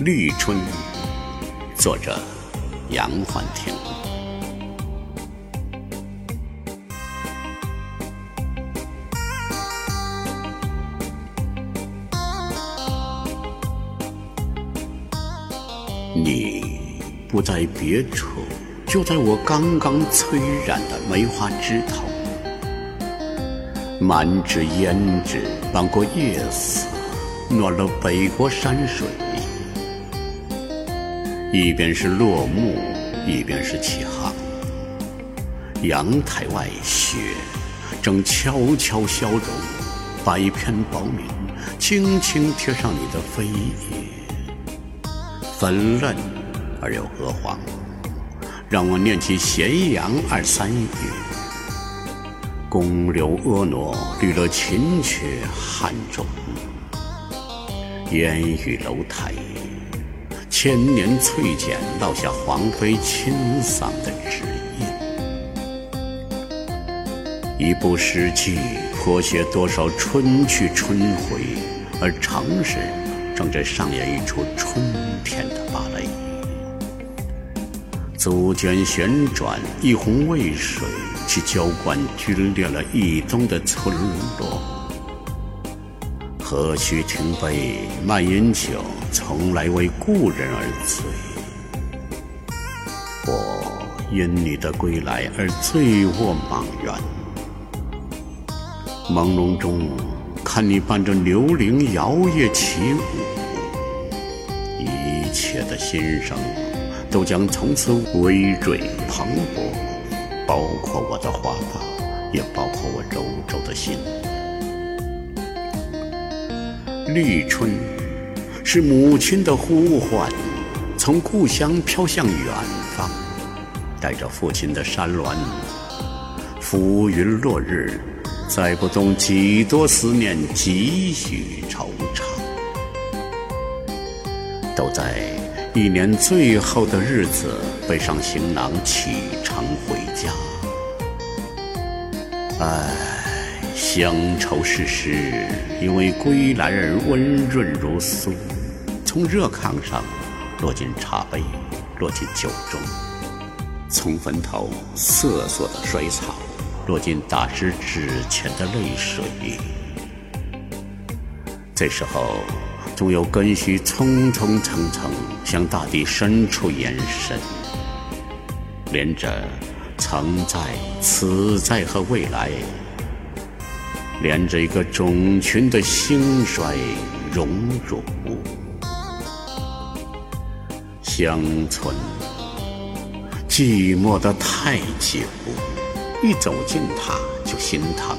立春，作者杨焕庭。你不在别处，就在我刚刚催染的梅花枝头，满纸胭脂漫过夜色，暖了北国山水。一边是落幕，一边是起航。阳台外雪正悄悄消融，白片薄明，轻轻贴上你的飞叶，粉嫩而又鹅黄，让我念起咸阳二三月。宫流婀娜，绿了秦阙汉中，烟雨楼台。千年翠剪烙下皇妃清嗓的指印，一部诗句谱写多少春去春回，而城市正在上演一出春天的芭蕾。足尖旋转，一泓渭水去浇灌皲裂了一冬的村落。何须停杯慢饮酒，从来为故人而醉。我因你的归来而醉卧莽原，朦胧中看你伴着牛铃摇曳起舞，一切的心声都将从此葳蕤蓬勃，包括我的华发，也包括我柔柔的心。立春，是母亲的呼唤，从故乡飘向远方，带着父亲的山峦。浮云落日，载不动几多思念，几许惆怅。都在一年最后的日子，背上行囊启程回家。唉。乡愁是诗，因为归来而温润如酥，从热炕上落进茶杯，落进酒中；从坟头瑟瑟的衰草，落进打湿纸钱的泪水。这时候，总有根须匆匆层层向大地深处延伸，连着曾在、此在和未来。连着一个种群的兴衰荣辱，乡村寂寞的太久，一走近它就心疼。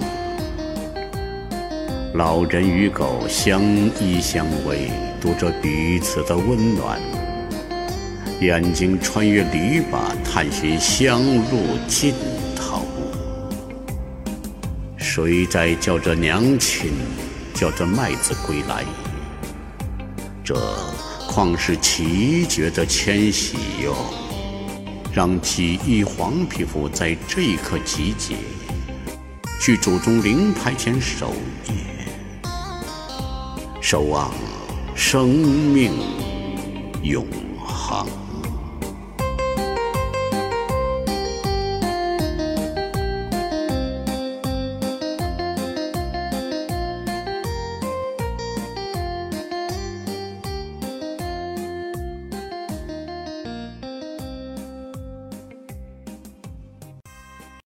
老人与狗相依相偎，读着彼此的温暖，眼睛穿越篱笆，探寻乡路尽头。谁在叫着娘亲，叫着麦子归来？这旷世奇绝的迁徙哟，让几亿黄皮肤在这一刻集结，去祖宗灵牌前守夜，守望生命永恒。